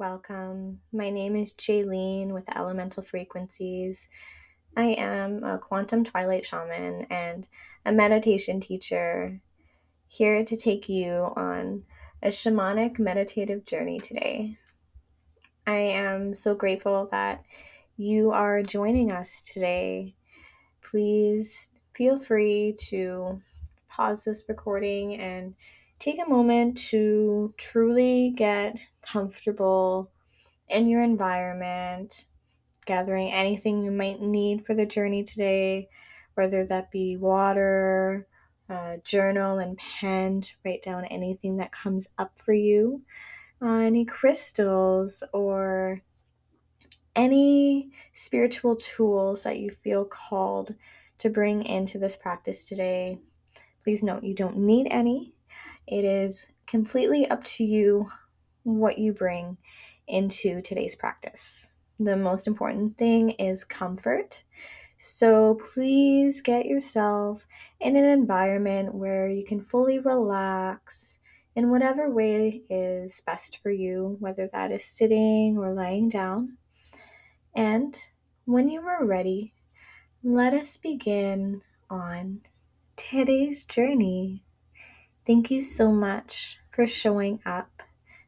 Welcome. My name is Jaylene with Elemental Frequencies. I am a quantum twilight shaman and a meditation teacher here to take you on a shamanic meditative journey today. I am so grateful that you are joining us today. Please feel free to pause this recording and take a moment to truly get comfortable in your environment, gathering anything you might need for the journey today, whether that be water, journal, and pen to write down anything that comes up for you, uh, any crystals, or any spiritual tools that you feel called to bring into this practice today. Please note you don't need any. It is completely up to you what you bring into today's practice. The most important thing is comfort. So please get yourself in an environment where you can fully relax in whatever way is best for you, whether that is sitting or lying down. And when you are ready, let us begin on today's journey. Thank you so much for showing up.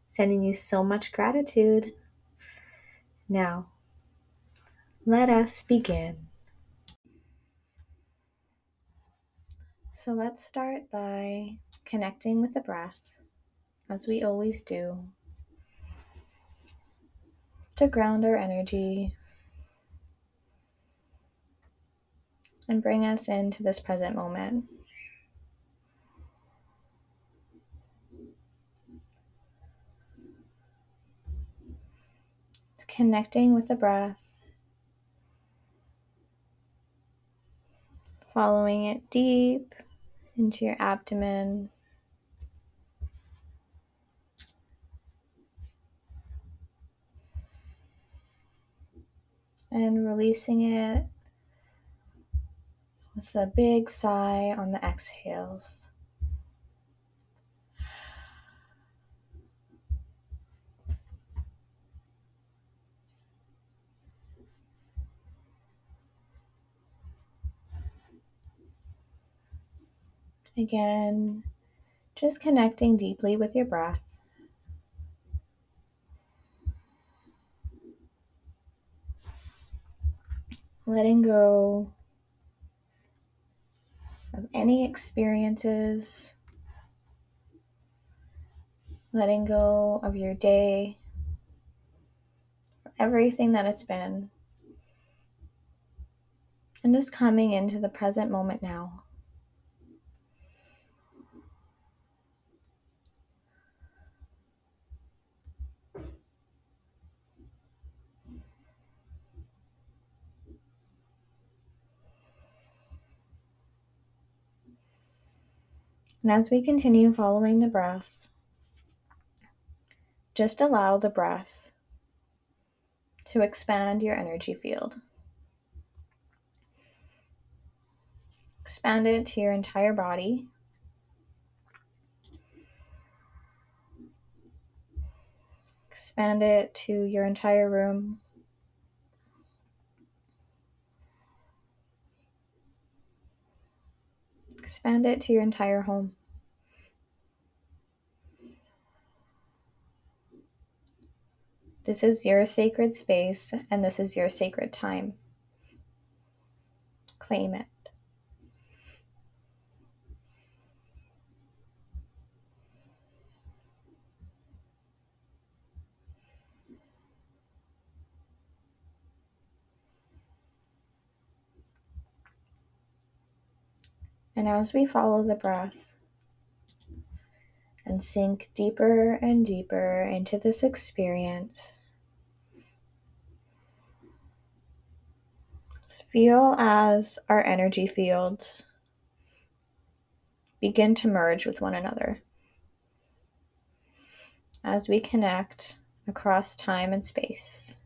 Sending you so much gratitude. Now, let us begin. So let's start by connecting with the breath, as we always do, to ground our energy and bring us into this present moment. Connecting with the breath, following it deep into your abdomen. And releasing it with a big sigh on the exhales. Again, just connecting deeply with your breath. Letting go of any experiences, letting go of your day, everything that it's been, and just coming into the present moment now. And as we continue following the breath, just allow the breath to expand your energy field. Expand it to your entire body. Expand it to your entire room. Expand it to your entire home. This is your sacred space and this is your sacred time. Claim it. And as we follow the breath and sink deeper and deeper into this experience, feel as our energy fields begin to merge with one another. As we connect across time and space.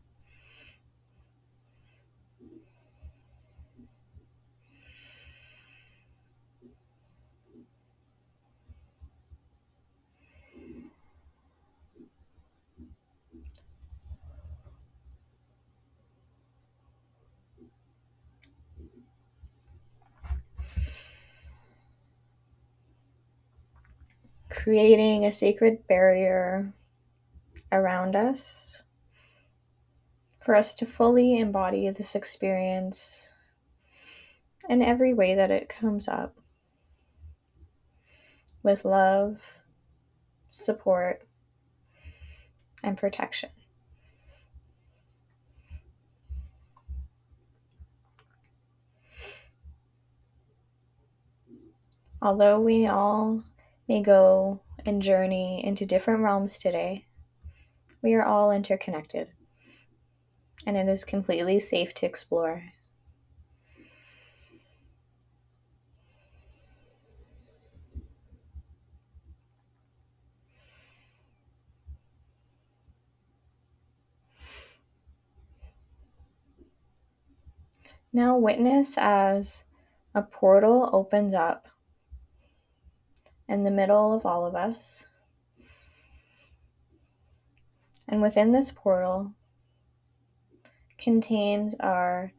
Creating a sacred barrier around us for us to fully embody this experience in every way that it comes up with love, support, and protection. Although we all may go and journey into different realms today, we are all interconnected, and it is completely safe to explore. Now, witness as a portal opens up in the middle of all of us. And within this portal contains our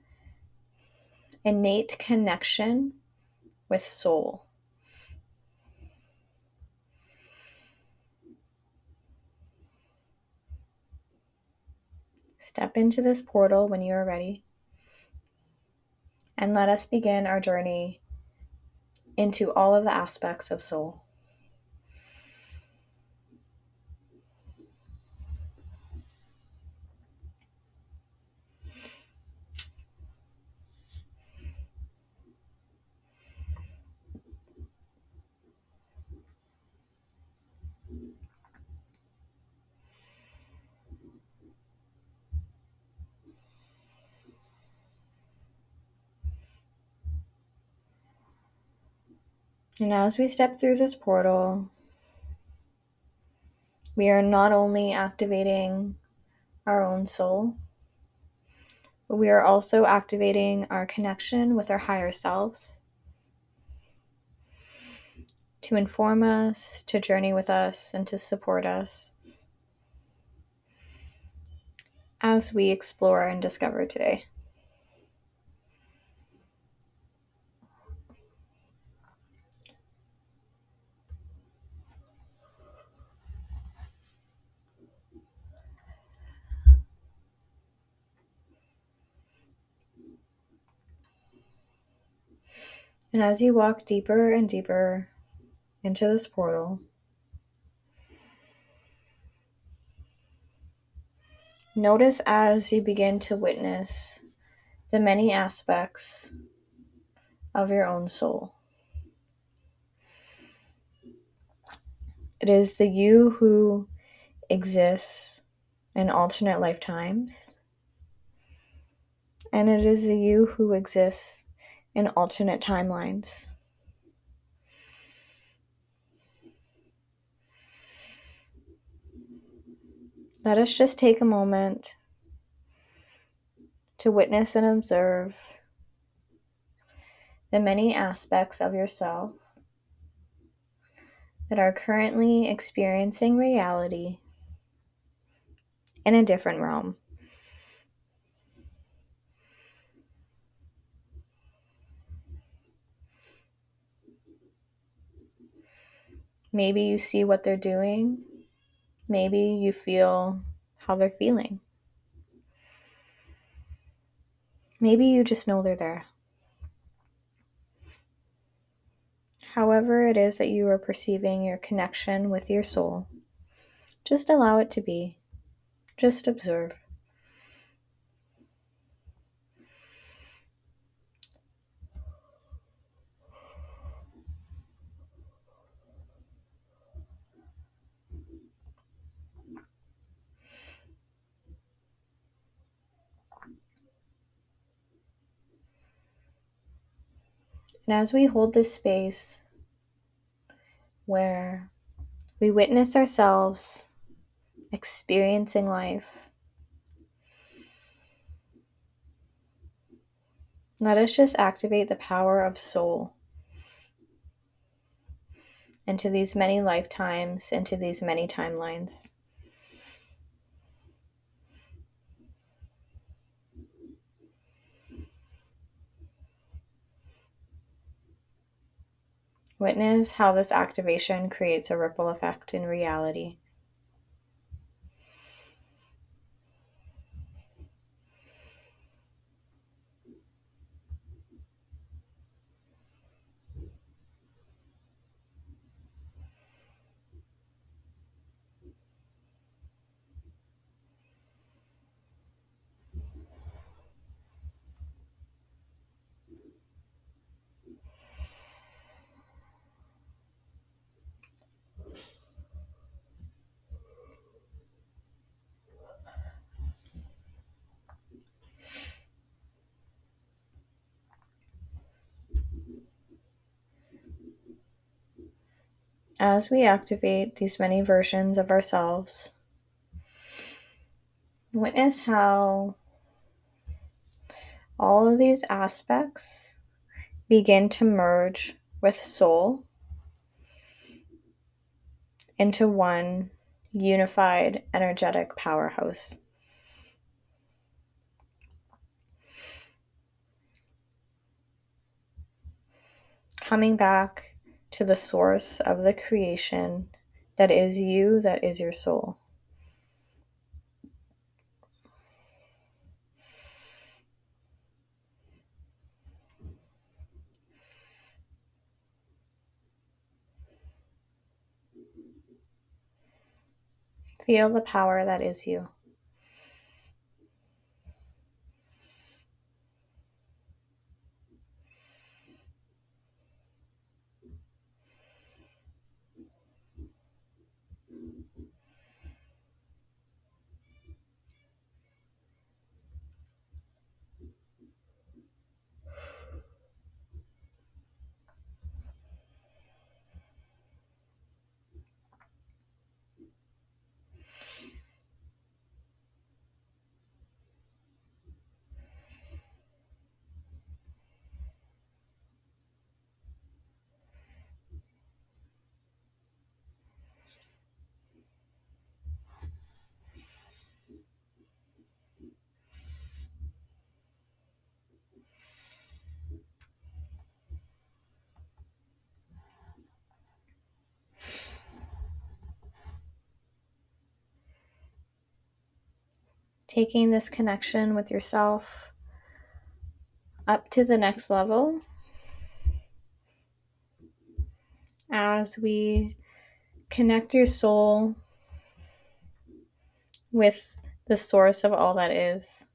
innate connection with soul. Step into this portal when you are ready and let us begin our journey into all of the aspects of soul. And as we step through this portal, we are not only activating our own soul, but we are also activating our connection with our higher selves to inform us, to journey with us, and to support us as we explore and discover today. And as you walk deeper and deeper into this portal, notice as you begin to witness the many aspects of your own soul. It is the you who exists in alternate lifetimes, and it is the you who exists in alternate timelines. Let us just take a moment to witness and observe the many aspects of yourself that are currently experiencing reality in a different realm. Maybe you see what they're doing. Maybe you feel how they're feeling. Maybe you just know they're there. However, it is that you are perceiving your connection with your soul, just allow it to be. Just observe. And as we hold this space where we witness ourselves experiencing life, let us just activate the power of soul into these many lifetimes, into these many timelines. Witness how this activation creates a ripple effect in reality. As we activate these many versions of ourselves, witness how all of these aspects begin to merge with soul into one unified energetic powerhouse. Coming back to the source of the creation that is you, that is your soul. Feel the power that is you. Taking this connection with yourself up to the next level as we connect your soul with the source of all that is.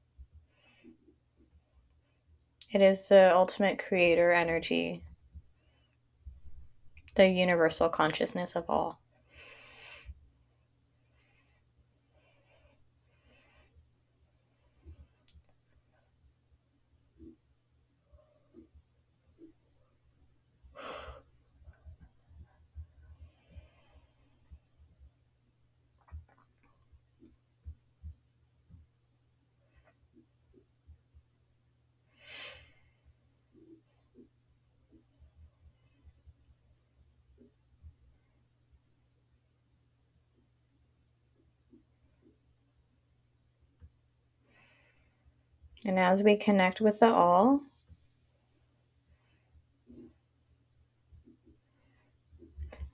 It is the ultimate creator energy, the universal consciousness of all. And as we connect with the all,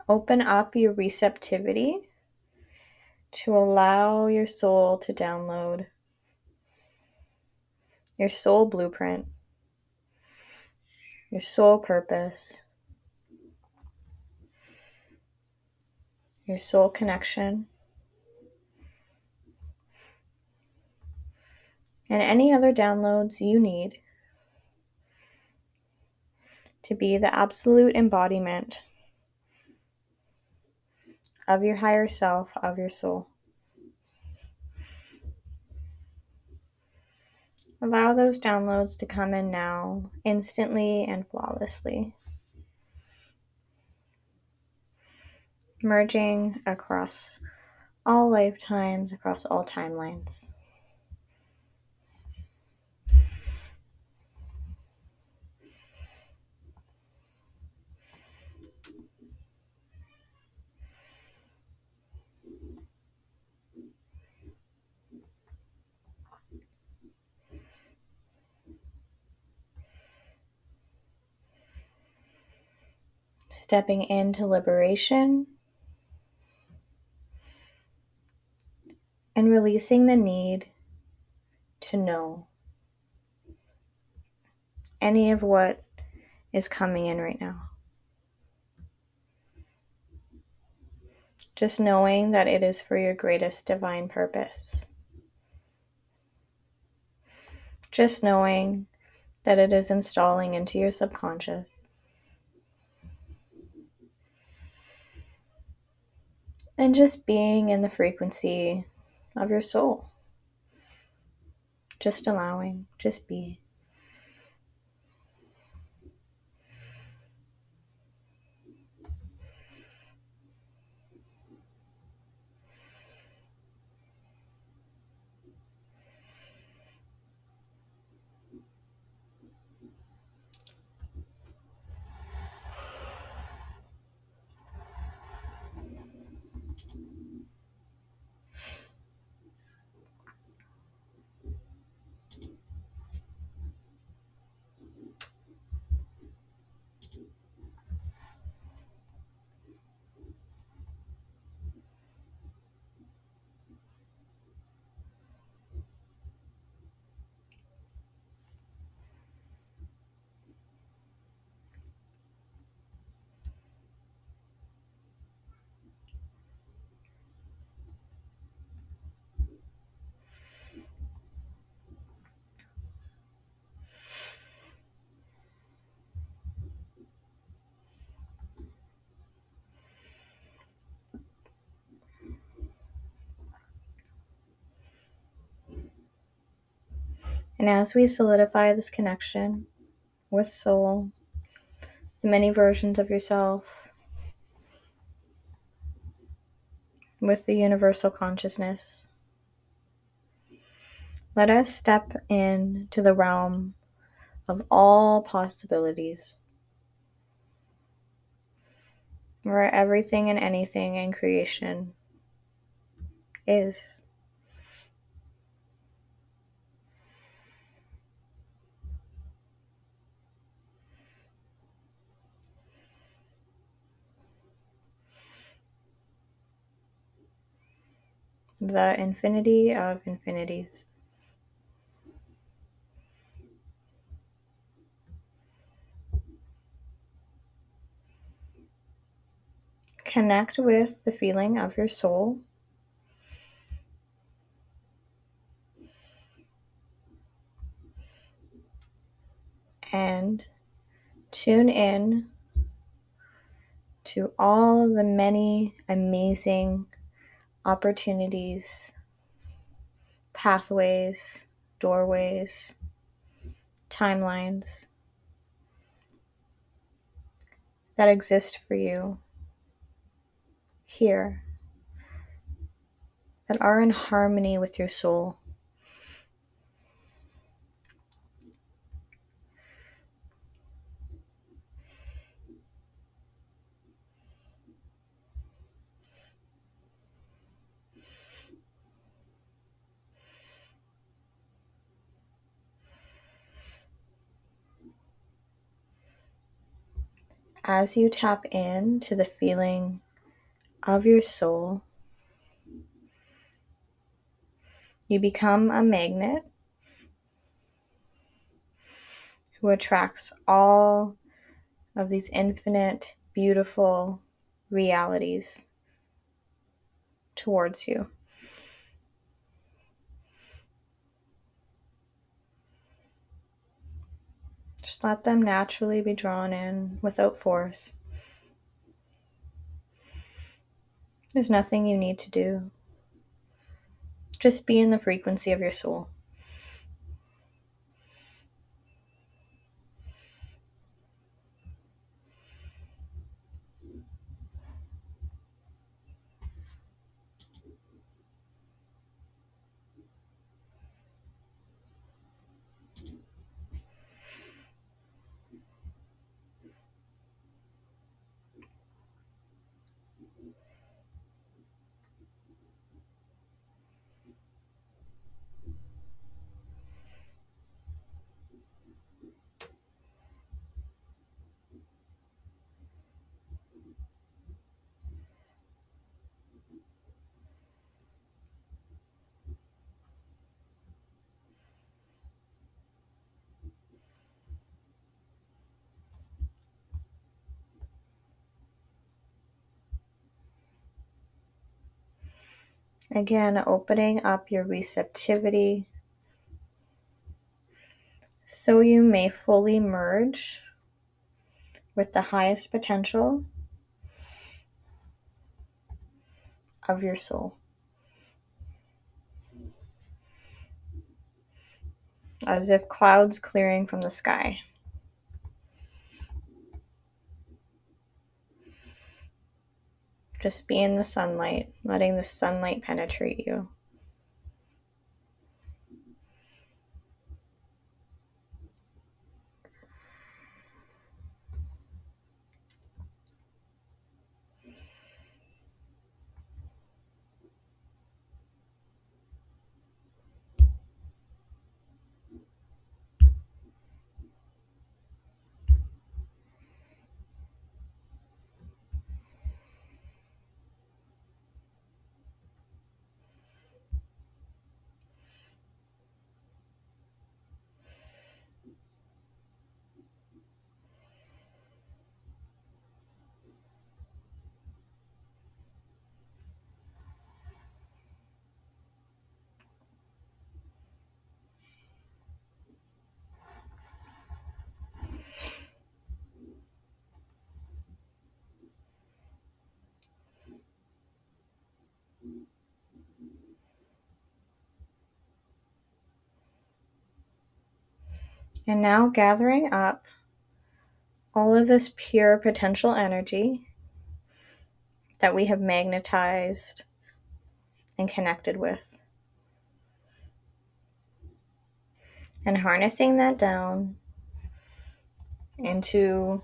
open up your receptivity to allow your soul to download your soul blueprint, your soul purpose, your soul connection. And any other downloads you need to be the absolute embodiment of your higher self, of your soul. Allow those downloads to come in now, instantly and flawlessly. Merging across all lifetimes, across all timelines. Stepping into liberation and releasing the need to know any of what is coming in right now. Just knowing that it is for your greatest divine purpose. Just knowing that it is installing into your subconscious. And just being in the frequency of your soul. Just allowing, just be. And as we solidify this connection with soul, the many versions of yourself, with the universal consciousness, let us step into the realm of all possibilities, where everything and anything in creation is. The infinity of infinities. Connect with the feeling of your soul. And tune in to all the many amazing opportunities, pathways, doorways, timelines that exist for you here that are in harmony with your soul. As you tap in to the feeling of your soul, you become a magnet who attracts all of these infinite, beautiful realities towards you. Let them naturally be drawn in without force. There's nothing you need to do. Just be in the frequency of your soul. Again, opening up your receptivity so you may fully merge with the highest potential of your soul. As if clouds clearing from the sky. Just be in the sunlight, letting the sunlight penetrate you. And now gathering up all of this pure potential energy that we have magnetized and connected with. And harnessing that down into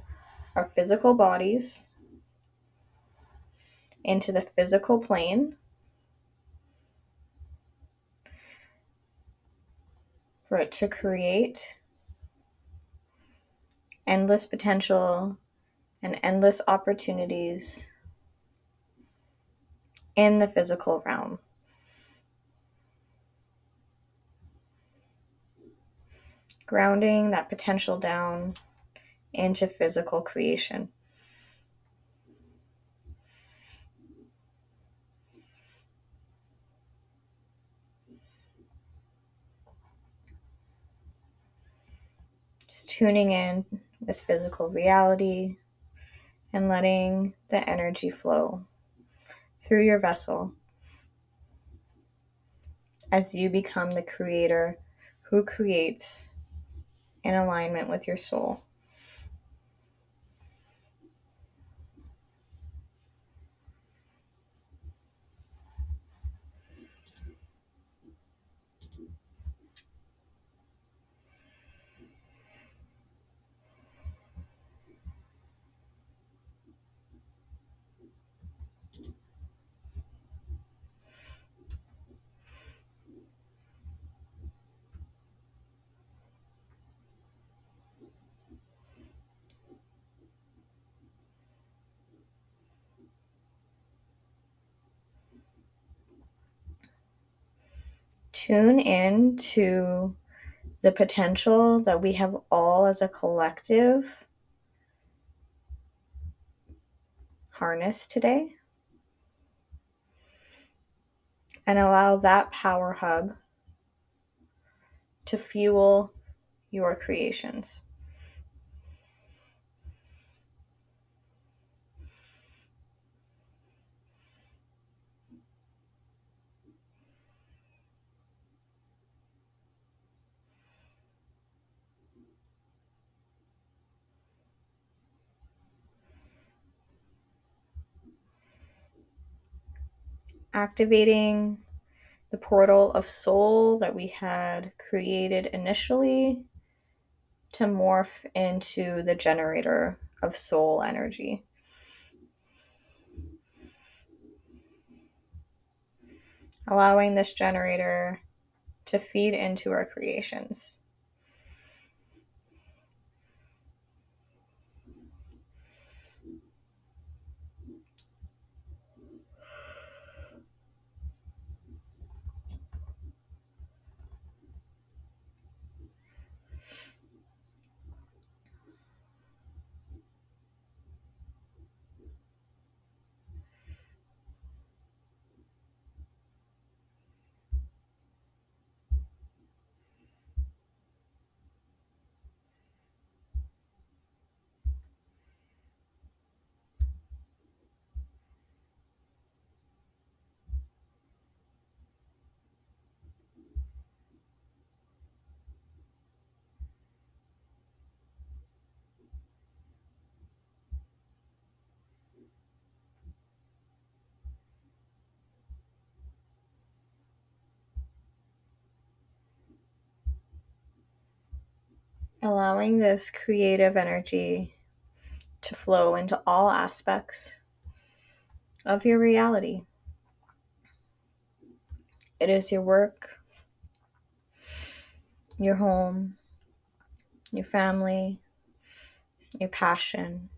our physical bodies, into the physical plane, for it to create endless potential and endless opportunities in the physical realm. Grounding that potential down into physical creation. Just tuning in with physical reality and letting the energy flow through your vessel as you become the creator who creates in alignment with your soul. Tune in to the potential that we have all as a collective harness today and allow that power hub to fuel your creations. Activating the portal of soul that we had created initially to morph into the generator of soul energy. Allowing this generator to feed into our creations. Allowing this creative energy to flow into all aspects of your reality. It is your work, your home, your family, your passion,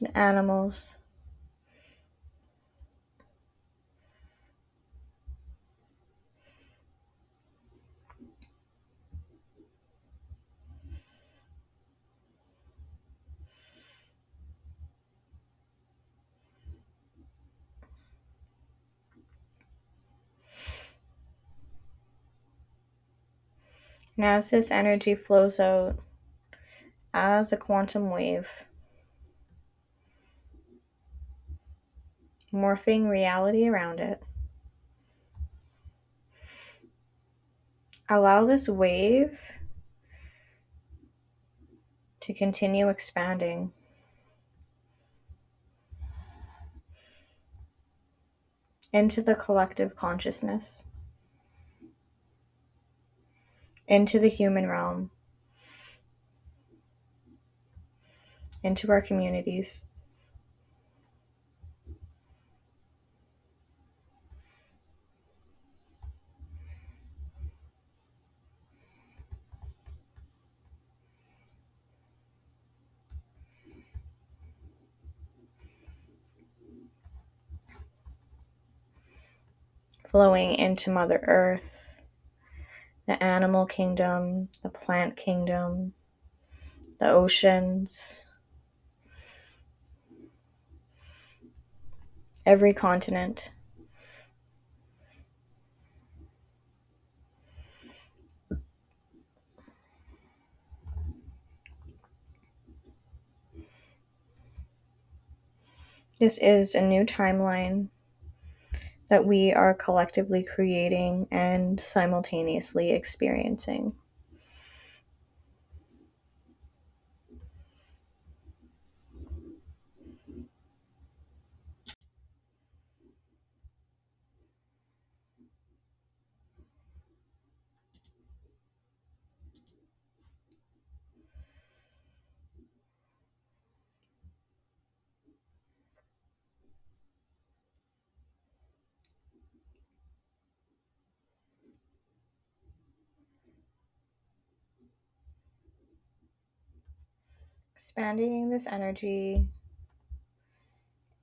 the animals. And as this energy flows out as a quantum wave, morphing reality around it, allow this wave to continue expanding. Into the collective consciousness. Into the human realm, into our communities. Flowing into Mother Earth the animal kingdom, the plant kingdom, the oceans, every continent. This is a new timeline that we are collectively creating and simultaneously experiencing. Expanding this energy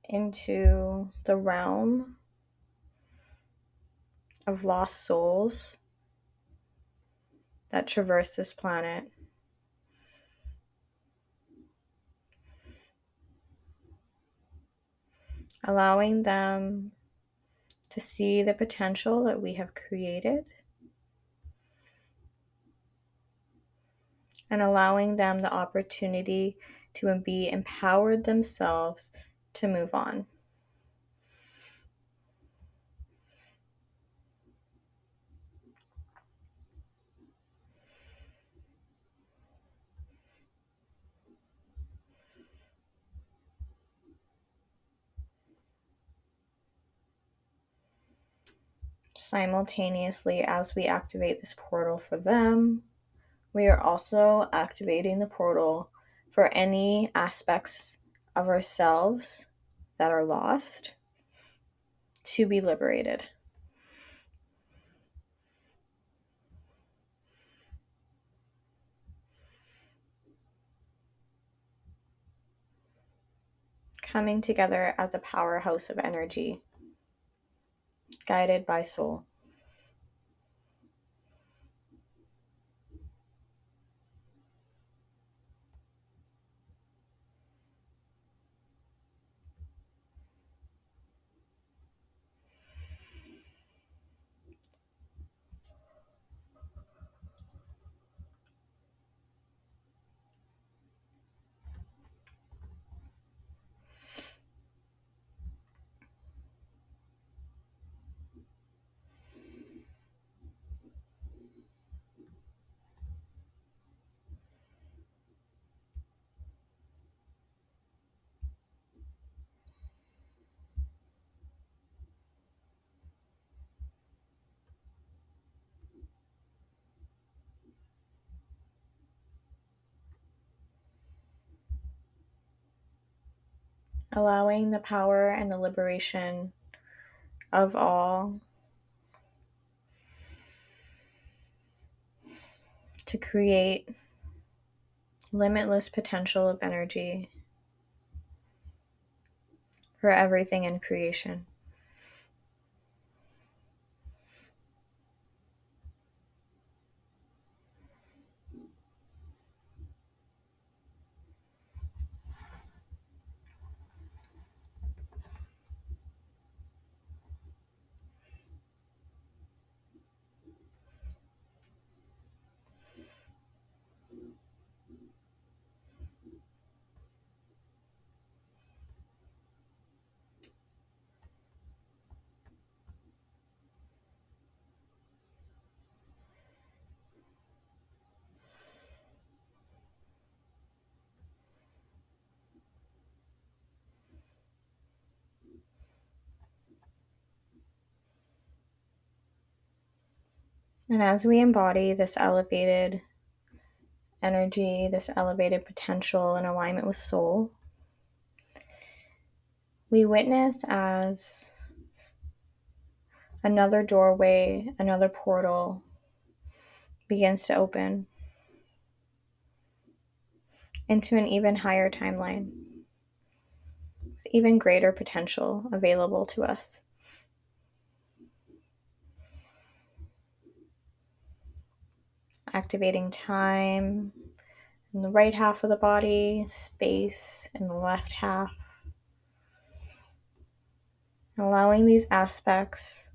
into the realm of lost souls that traverse this planet. Allowing them to see the potential that we have created and allowing them the opportunity to be empowered themselves to move on. Simultaneously, as we activate this portal for them, we are also activating the portal for any aspects of ourselves that are lost to be liberated. Coming together as a powerhouse of energy, guided by soul. Allowing the power and the liberation of all to create limitless potential of energy for everything in creation. And as we embody this elevated energy, this elevated potential in alignment with soul, we witness as another doorway, another portal begins to open into an even higher timeline with even greater potential available to us. Activating time in the right half of the body, space in the left half. Allowing these aspects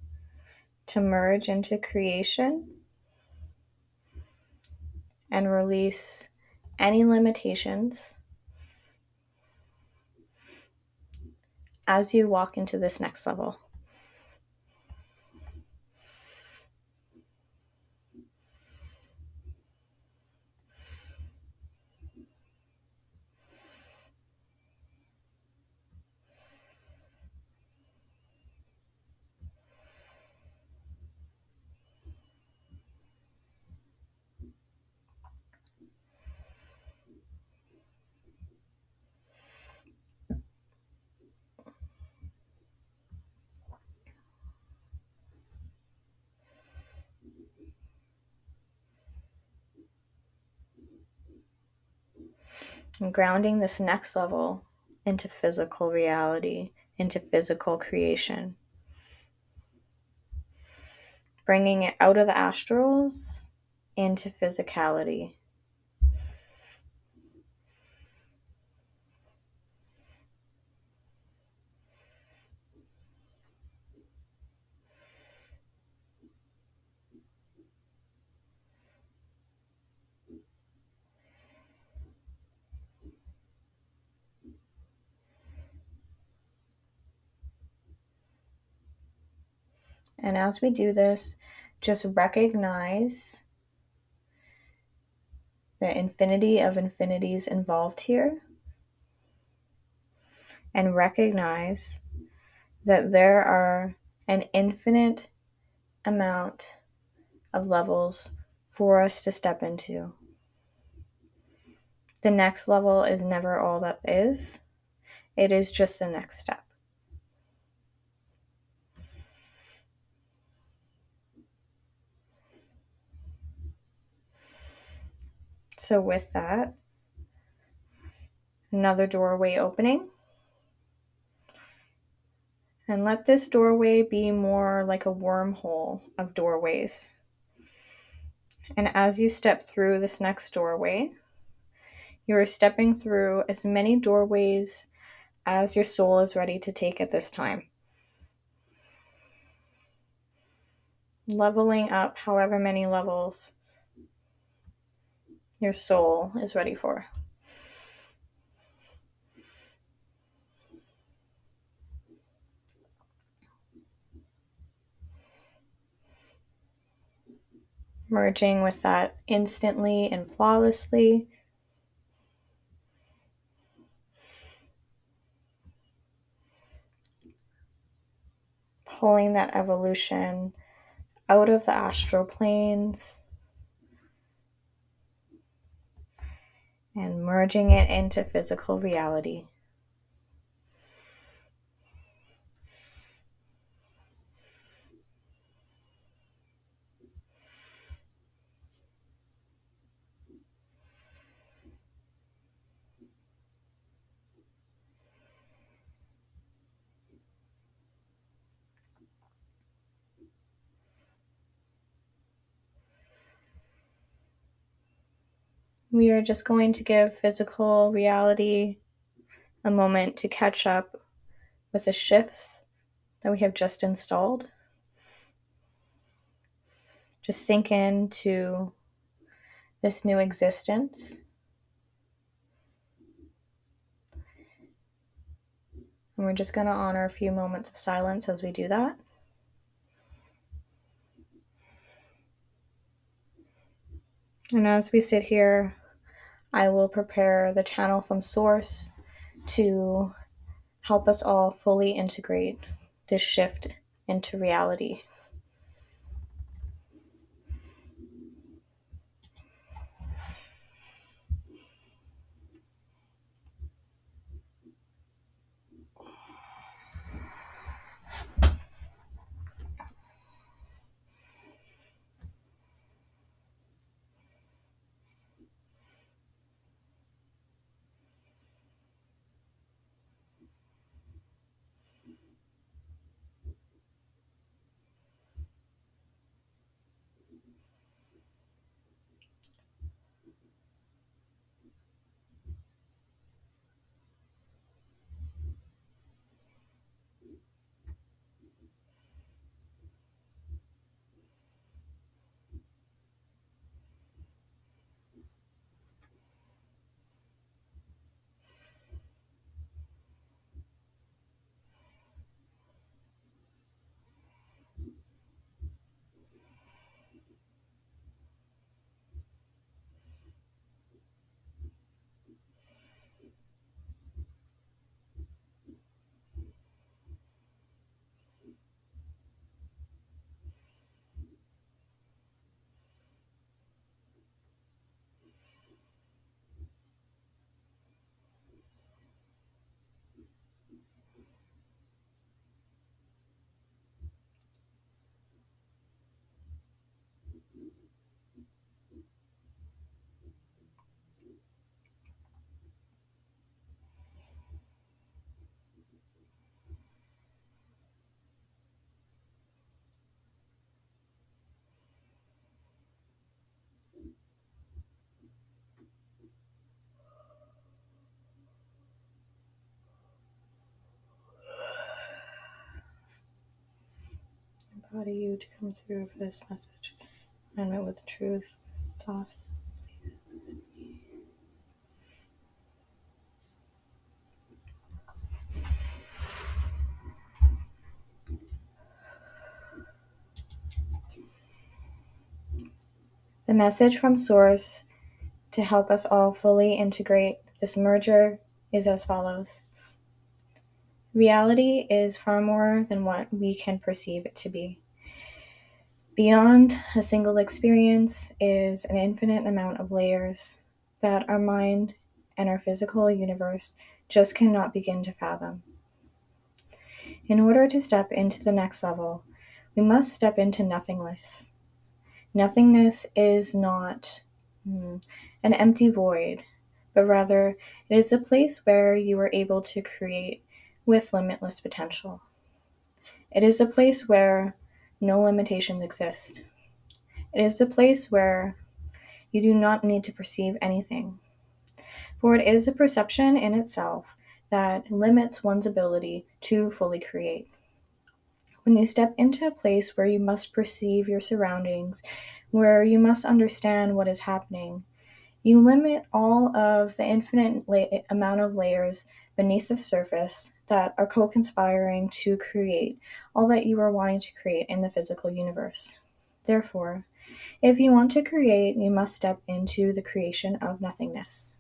to merge into creation and release any limitations as you walk into this next level. And grounding this next level into physical reality, into physical creation. Bringing it out of the astrals into physicality. And as we do this, just recognize the infinity of infinities involved here. And recognize that there are an infinite amount of levels for us to step into. The next level is never all that is, it is just the next step. So, with that, another doorway opening. And let this doorway be more like a wormhole of doorways. And as you step through this next doorway, you are stepping through as many doorways as your soul is ready to take at this time. Leveling up however many levels your soul is ready for. Merging with that instantly and flawlessly. Pulling that evolution out of the astral planes and merging it into physical reality. We are just going to give physical reality a moment to catch up with the shifts that we have just installed. Just sink into this new existence. And we're just going to honor a few moments of silence as we do that. And as we sit here, I will prepare the channel from Source to help us all fully integrate this shift into reality. Embody you to come through for this message. Alignment with truth, thoughts, seasons. The message from Source to help us all fully integrate this merger is as follows Reality is far more than what we can perceive it to be. Beyond a single experience is an infinite amount of layers that our mind and our physical universe just cannot begin to fathom. In order to step into the next level, we must step into nothingness. Nothingness is not hmm, an empty void, but rather it is a place where you are able to create with limitless potential. It is a place where no limitations exist. It is a place where you do not need to perceive anything, for it is a perception in itself that limits one's ability to fully create. When you step into a place where you must perceive your surroundings, where you must understand what is happening, you limit all of the infinite la- amount of layers beneath the surface that are co conspiring to create all that you are wanting to create in the physical universe. Therefore, if you want to create, you must step into the creation of nothingness.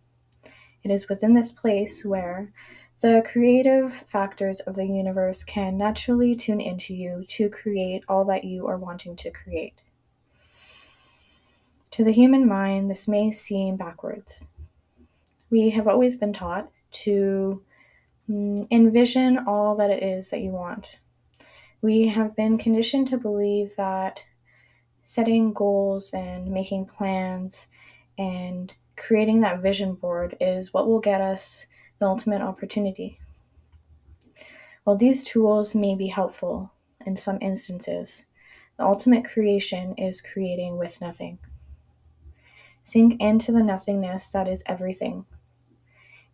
It is within this place where the creative factors of the universe can naturally tune into you to create all that you are wanting to create. To the human mind, this may seem backwards. We have always been taught to Mm, envision all that it is that you want. We have been conditioned to believe that setting goals and making plans and creating that vision board is what will get us the ultimate opportunity. While these tools may be helpful in some instances, the ultimate creation is creating with nothing. Sink into the nothingness that is everything.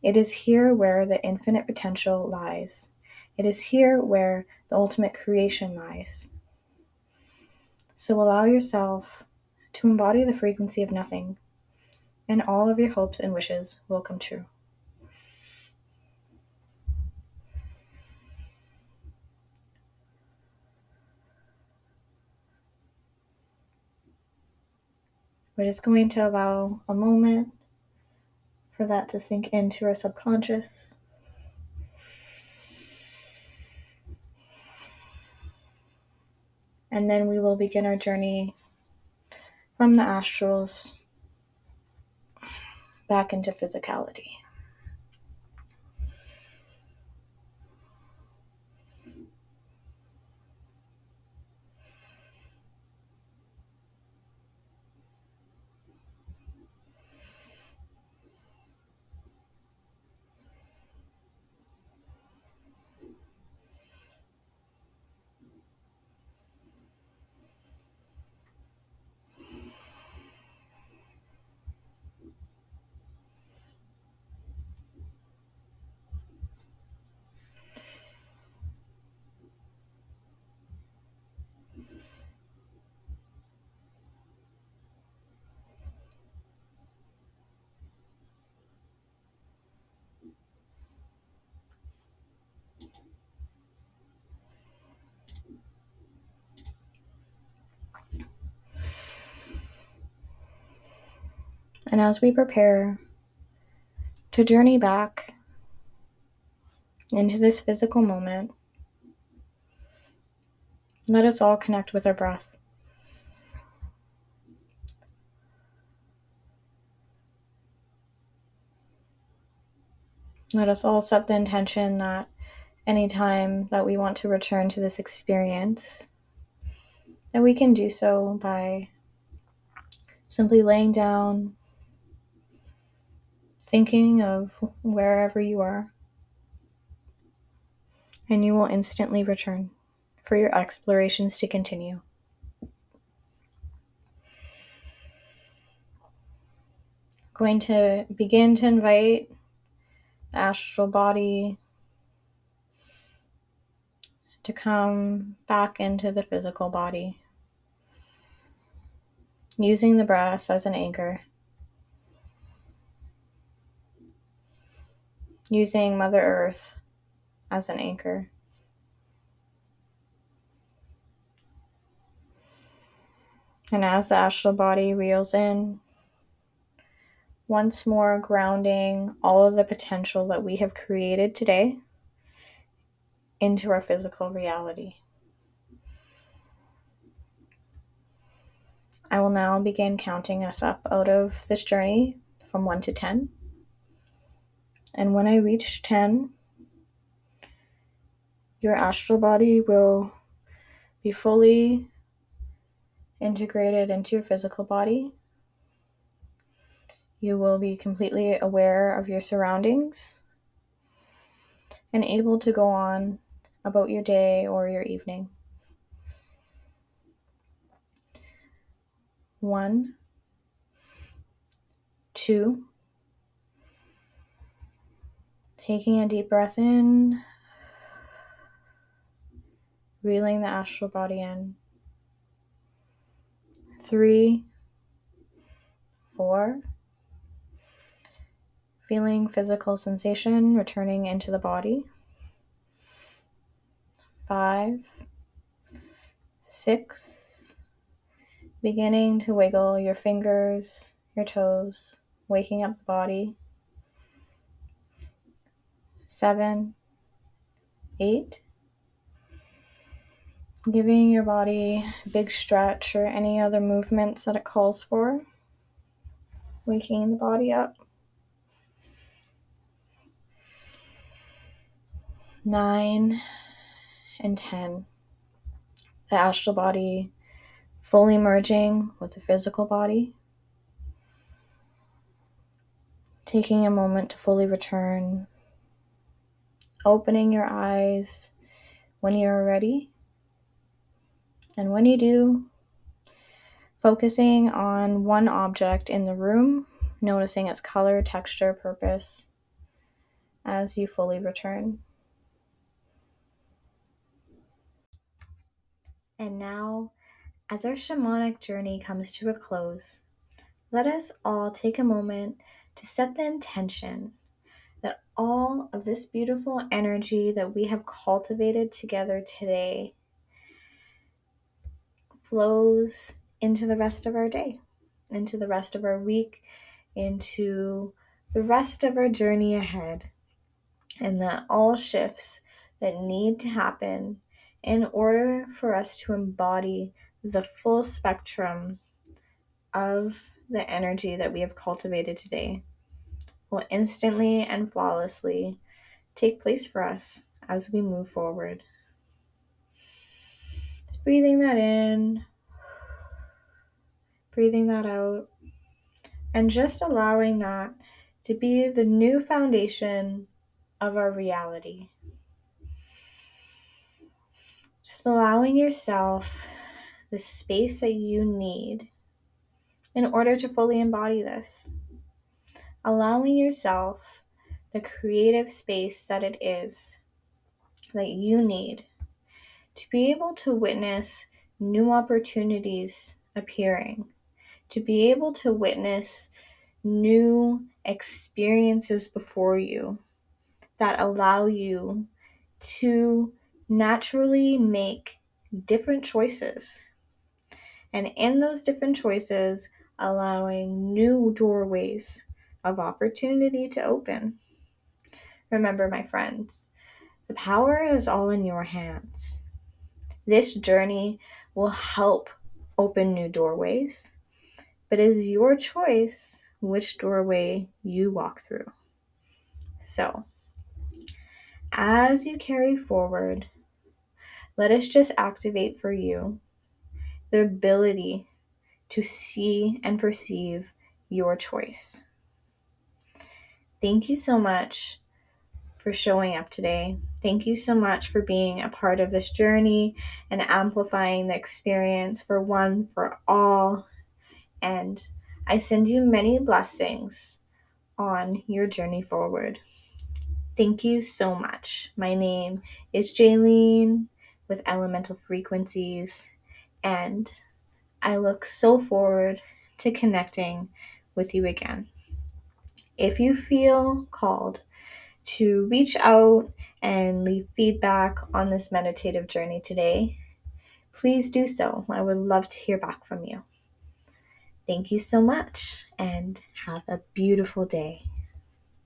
It is here where the infinite potential lies. It is here where the ultimate creation lies. So allow yourself to embody the frequency of nothing, and all of your hopes and wishes will come true. We're just going to allow a moment for that to sink into our subconscious. And then we will begin our journey from the astrals back into physicality. And as we prepare to journey back into this physical moment, let us all connect with our breath. Let us all set the intention that anytime that we want to return to this experience, that we can do so by simply laying down thinking of wherever you are, and you will instantly return for your explorations to continue. Going to begin to invite the astral body to come back into the physical body, using the breath as an anchor. Using Mother Earth as an anchor. And as the astral body reels in, once more grounding all of the potential that we have created today into our physical reality. I will now begin counting us up out of this journey from 1 to 10. And when I reach 10, your astral body will be fully integrated into your physical body. You will be completely aware of your surroundings and able to go on about your day or your evening. One, two, Taking a deep breath in, reeling the astral body in. Three, four, feeling physical sensation returning into the body. Five, six, beginning to wiggle your fingers, your toes, waking up the body seven, eight. Giving your body a big stretch or any other movements that it calls for. Waking the body up. Nine and ten. The astral body fully merging with the physical body. Taking a moment to fully return opening your eyes when you're ready. And when you do, focusing on one object in the room, noticing its color, texture, purpose as you fully return. And now, as our shamanic journey comes to a close, let us all take a moment to set the intention all of this beautiful energy that we have cultivated together today flows into the rest of our day, into the rest of our week, into the rest of our journey ahead, and that all shifts that need to happen in order for us to embody the full spectrum of the energy that we have cultivated today will instantly and flawlessly take place for us as we move forward. Just breathing that in, breathing that out, and just allowing that to be the new foundation of our reality. Just allowing yourself the space that you need in order to fully embody this. Allowing yourself the creative space that it is that you need to be able to witness new opportunities appearing, to be able to witness new experiences before you that allow you to naturally make different choices. And in those different choices, allowing new doorways of opportunity to open. Remember, my friends, the power is all in your hands. This journey will help open new doorways, but it is your choice which doorway you walk through. So, as you carry forward, let us just activate for you the ability to see and perceive your choice. Thank you so much for showing up today. Thank you so much for being a part of this journey and amplifying the experience for one, for all. And I send you many blessings on your journey forward. Thank you so much. My name is Jaylene with Elemental Frequencies, and I look so forward to connecting with you again. If you feel called to reach out and leave feedback on this meditative journey today, please do so. I would love to hear back from you. Thank you so much and have a beautiful day.